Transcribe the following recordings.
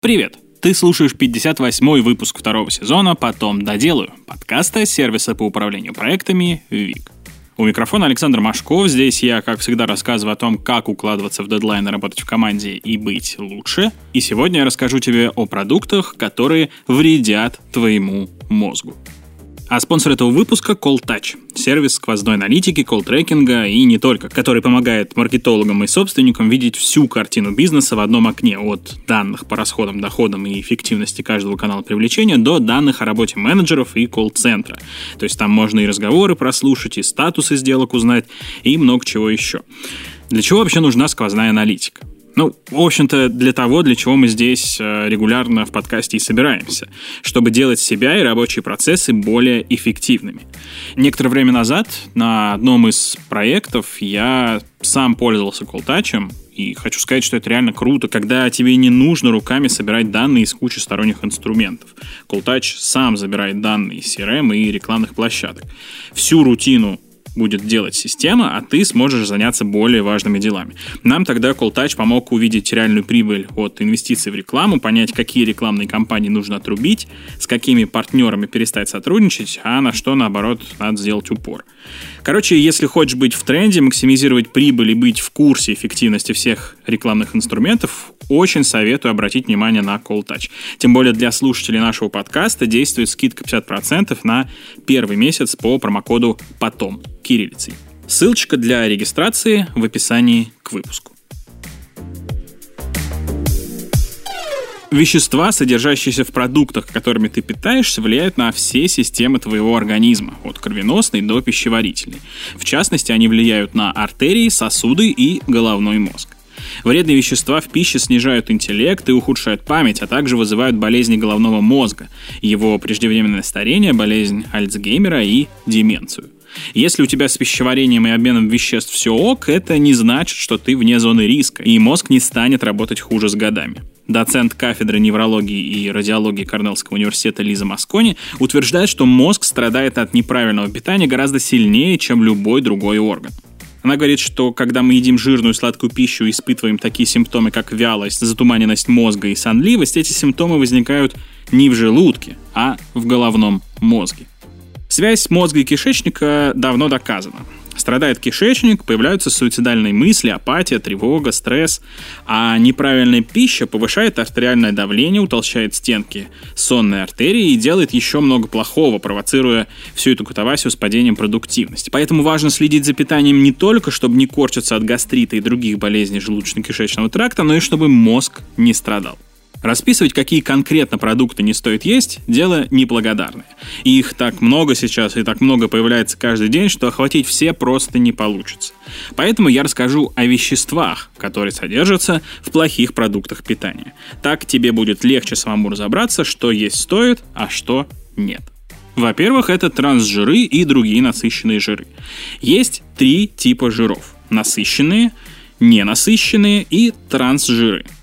Привет! Ты слушаешь 58-й выпуск второго сезона «Потом доделаю» подкаста сервиса по управлению проектами «ВИК». У микрофона Александр Машков. Здесь я, как всегда, рассказываю о том, как укладываться в дедлайны, работать в команде и быть лучше. И сегодня я расскажу тебе о продуктах, которые вредят твоему мозгу. А спонсор этого выпуска — CallTouch, сервис сквозной аналитики, колл-трекинга и не только, который помогает маркетологам и собственникам видеть всю картину бизнеса в одном окне, от данных по расходам, доходам и эффективности каждого канала привлечения до данных о работе менеджеров и колл-центра. То есть там можно и разговоры прослушать, и статусы сделок узнать, и много чего еще. Для чего вообще нужна сквозная аналитика? Ну, в общем-то, для того, для чего мы здесь э, регулярно в подкасте и собираемся, чтобы делать себя и рабочие процессы более эффективными. Некоторое время назад на одном из проектов я сам пользовался колтачем, и хочу сказать, что это реально круто, когда тебе не нужно руками собирать данные из кучи сторонних инструментов. Колтач сам забирает данные из CRM и рекламных площадок. Всю рутину будет делать система, а ты сможешь заняться более важными делами. Нам тогда CallTouch помог увидеть реальную прибыль от инвестиций в рекламу, понять, какие рекламные кампании нужно отрубить, с какими партнерами перестать сотрудничать, а на что, наоборот, надо сделать упор. Короче, если хочешь быть в тренде, максимизировать прибыль и быть в курсе эффективности всех рекламных инструментов, очень советую обратить внимание на CallTouch. Тем более для слушателей нашего подкаста действует скидка 50% на первый месяц по промокоду «Потом» кириллицей. Ссылочка для регистрации в описании к выпуску. Вещества, содержащиеся в продуктах, которыми ты питаешься, влияют на все системы твоего организма, от кровеносной до пищеварительной. В частности, они влияют на артерии, сосуды и головной мозг. Вредные вещества в пище снижают интеллект и ухудшают память, а также вызывают болезни головного мозга, его преждевременное старение, болезнь Альцгеймера и деменцию. Если у тебя с пищеварением и обменом веществ все ок, это не значит, что ты вне зоны риска, и мозг не станет работать хуже с годами. Доцент кафедры неврологии и радиологии Корнеллского университета Лиза Маскони утверждает, что мозг страдает от неправильного питания гораздо сильнее, чем любой другой орган. Она говорит, что когда мы едим жирную сладкую пищу и испытываем такие симптомы, как вялость, затуманенность мозга и сонливость, эти симптомы возникают не в желудке, а в головном мозге. Связь мозга и кишечника давно доказана. Страдает кишечник, появляются суицидальные мысли, апатия, тревога, стресс. А неправильная пища повышает артериальное давление, утолщает стенки сонной артерии и делает еще много плохого, провоцируя всю эту катавасию с падением продуктивности. Поэтому важно следить за питанием не только, чтобы не корчиться от гастрита и других болезней желудочно-кишечного тракта, но и чтобы мозг не страдал. Расписывать, какие конкретно продукты не стоит есть, дело неблагодарное. И их так много сейчас и так много появляется каждый день, что охватить все просто не получится. Поэтому я расскажу о веществах, которые содержатся в плохих продуктах питания. Так тебе будет легче самому разобраться, что есть стоит, а что нет. Во-первых, это трансжиры и другие насыщенные жиры. Есть три типа жиров. Насыщенные, ненасыщенные и трансжиры –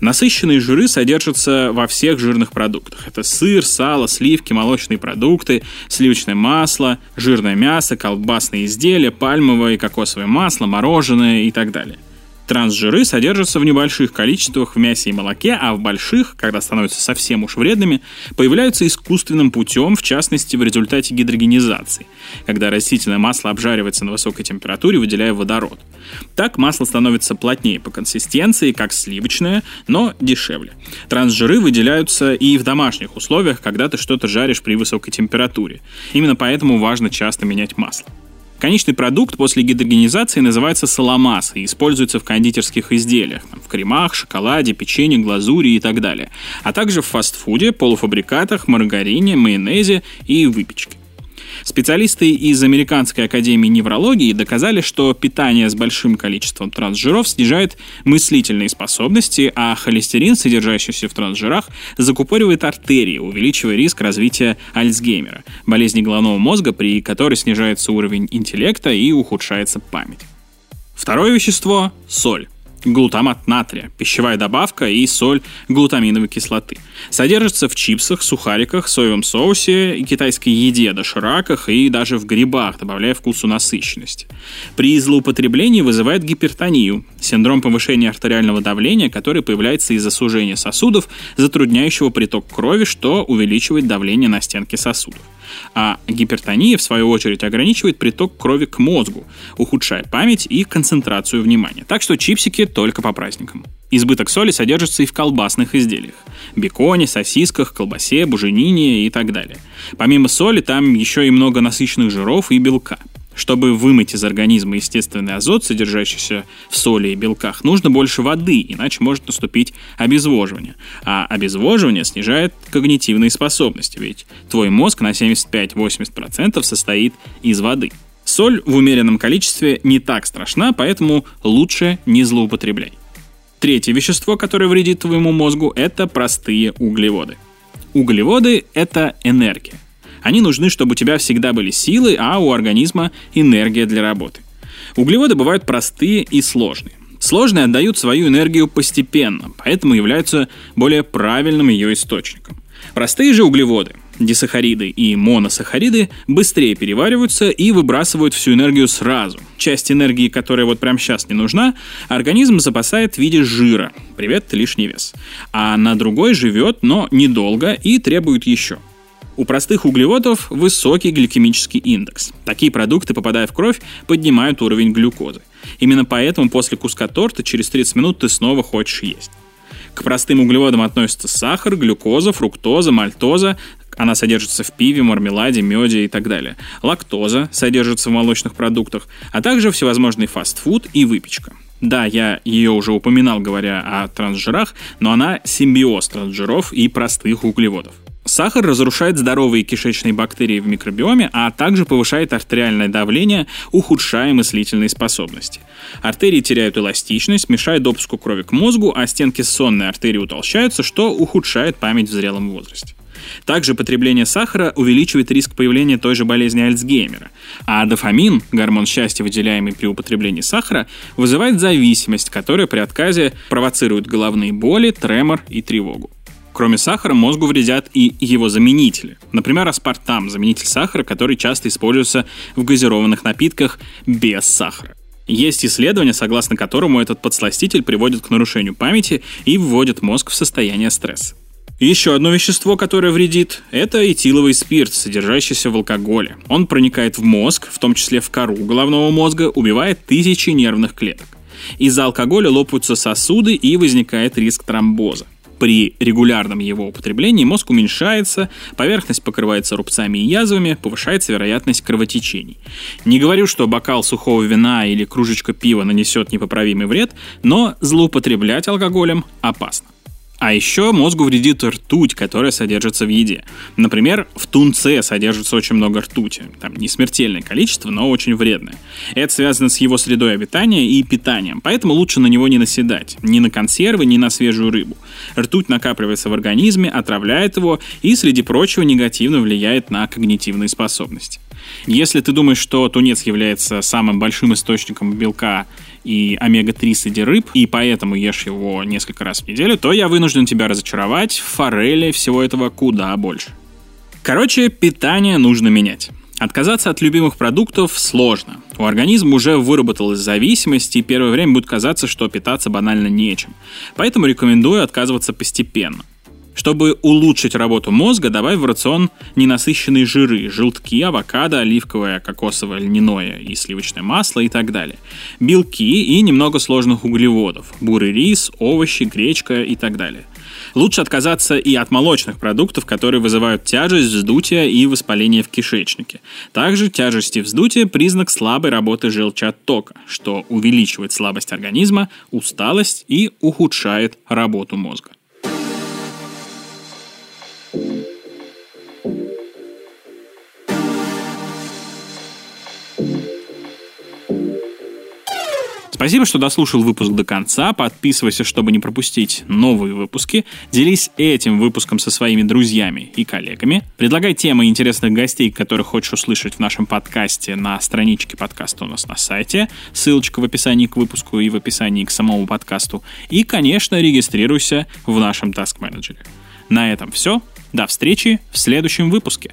Насыщенные жиры содержатся во всех жирных продуктах. Это сыр, сало, сливки, молочные продукты, сливочное масло, жирное мясо, колбасные изделия, пальмовое и кокосовое масло, мороженое и так далее. Трансжиры содержатся в небольших количествах в мясе и молоке, а в больших, когда становятся совсем уж вредными, появляются искусственным путем, в частности в результате гидрогенизации, когда растительное масло обжаривается на высокой температуре, выделяя водород. Так масло становится плотнее по консистенции, как сливочное, но дешевле. Трансжиры выделяются и в домашних условиях, когда ты что-то жаришь при высокой температуре. Именно поэтому важно часто менять масло. Конечный продукт после гидрогенизации называется соломас и используется в кондитерских изделиях, в кремах, шоколаде, печенье, глазури и так далее, а также в фастфуде, полуфабрикатах, маргарине, майонезе и выпечке. Специалисты из Американской академии неврологии доказали, что питание с большим количеством трансжиров снижает мыслительные способности, а холестерин, содержащийся в трансжирах, закупоривает артерии, увеличивая риск развития Альцгеймера, болезни головного мозга, при которой снижается уровень интеллекта и ухудшается память. Второе вещество – соль. Глутамат натрия, пищевая добавка и соль глутаминовой кислоты. Содержится в чипсах, сухариках, соевом соусе, китайской еде, дошираках и даже в грибах, добавляя вкусу насыщенности. При злоупотреблении вызывает гипертонию, синдром повышения артериального давления, который появляется из-за сужения сосудов, затрудняющего приток крови, что увеличивает давление на стенки сосудов. А гипертония, в свою очередь, ограничивает приток крови к мозгу, ухудшая память и концентрацию внимания. Так что чипсики только по праздникам. Избыток соли содержится и в колбасных изделиях. Беконе, сосисках, колбасе, буженине и так далее. Помимо соли, там еще и много насыщенных жиров и белка – чтобы вымыть из организма естественный азот, содержащийся в соли и белках, нужно больше воды, иначе может наступить обезвоживание. А обезвоживание снижает когнитивные способности, ведь твой мозг на 75-80% состоит из воды. Соль в умеренном количестве не так страшна, поэтому лучше не злоупотребляй. Третье вещество, которое вредит твоему мозгу, это простые углеводы. Углеводы — это энергия. Они нужны, чтобы у тебя всегда были силы, а у организма энергия для работы. Углеводы бывают простые и сложные. Сложные отдают свою энергию постепенно, поэтому являются более правильным ее источником. Простые же углеводы, дисахариды и моносахариды, быстрее перевариваются и выбрасывают всю энергию сразу. Часть энергии, которая вот прямо сейчас не нужна, организм запасает в виде жира. Привет, лишний вес. А на другой живет, но недолго и требует еще. У простых углеводов высокий гликемический индекс. Такие продукты, попадая в кровь, поднимают уровень глюкозы. Именно поэтому после куска торта через 30 минут ты снова хочешь есть. К простым углеводам относятся сахар, глюкоза, фруктоза, мальтоза, она содержится в пиве, мармеладе, меде и так далее. Лактоза содержится в молочных продуктах, а также всевозможный фастфуд и выпечка. Да, я ее уже упоминал, говоря о трансжирах, но она симбиоз трансжиров и простых углеводов. Сахар разрушает здоровые кишечные бактерии в микробиоме, а также повышает артериальное давление, ухудшая мыслительные способности. Артерии теряют эластичность, мешают допуску крови к мозгу, а стенки сонной артерии утолщаются, что ухудшает память в зрелом возрасте. Также потребление сахара увеличивает риск появления той же болезни Альцгеймера. А дофамин, гормон счастья, выделяемый при употреблении сахара, вызывает зависимость, которая при отказе провоцирует головные боли, тремор и тревогу. Кроме сахара, мозгу вредят и его заменители. Например, аспартам – заменитель сахара, который часто используется в газированных напитках без сахара. Есть исследование, согласно которому этот подсластитель приводит к нарушению памяти и вводит мозг в состояние стресса. Еще одно вещество, которое вредит, это этиловый спирт, содержащийся в алкоголе. Он проникает в мозг, в том числе в кору головного мозга, убивает тысячи нервных клеток. Из-за алкоголя лопаются сосуды и возникает риск тромбоза. При регулярном его употреблении мозг уменьшается, поверхность покрывается рубцами и язвами, повышается вероятность кровотечений. Не говорю, что бокал сухого вина или кружечка пива нанесет непоправимый вред, но злоупотреблять алкоголем опасно. А еще мозгу вредит ртуть, которая содержится в еде. Например, в тунце содержится очень много ртути. Там не смертельное количество, но очень вредное. Это связано с его средой обитания и питанием, поэтому лучше на него не наседать. Ни на консервы, ни на свежую рыбу. Ртуть накапливается в организме, отравляет его и, среди прочего, негативно влияет на когнитивные способности. Если ты думаешь, что тунец является самым большим источником белка и омега-3 среди рыб, и поэтому ешь его несколько раз в неделю, то я вынужден тебя разочаровать. Форели всего этого куда больше. Короче, питание нужно менять. Отказаться от любимых продуктов сложно. У организма уже выработалась зависимость, и первое время будет казаться, что питаться банально нечем. Поэтому рекомендую отказываться постепенно. Чтобы улучшить работу мозга, добавь в рацион ненасыщенные жиры, желтки, авокадо, оливковое, кокосовое, льняное и сливочное масло и так далее. Белки и немного сложных углеводов, бурый рис, овощи, гречка и так далее. Лучше отказаться и от молочных продуктов, которые вызывают тяжесть, вздутие и воспаление в кишечнике. Также тяжесть и вздутие – признак слабой работы желчеоттока, что увеличивает слабость организма, усталость и ухудшает работу мозга. Спасибо, что дослушал выпуск до конца. Подписывайся, чтобы не пропустить новые выпуски. Делись этим выпуском со своими друзьями и коллегами. Предлагай темы интересных гостей, которых хочешь услышать в нашем подкасте на страничке подкаста у нас на сайте. Ссылочка в описании к выпуску и в описании к самому подкасту. И, конечно, регистрируйся в нашем Task Manager. На этом все. До встречи в следующем выпуске.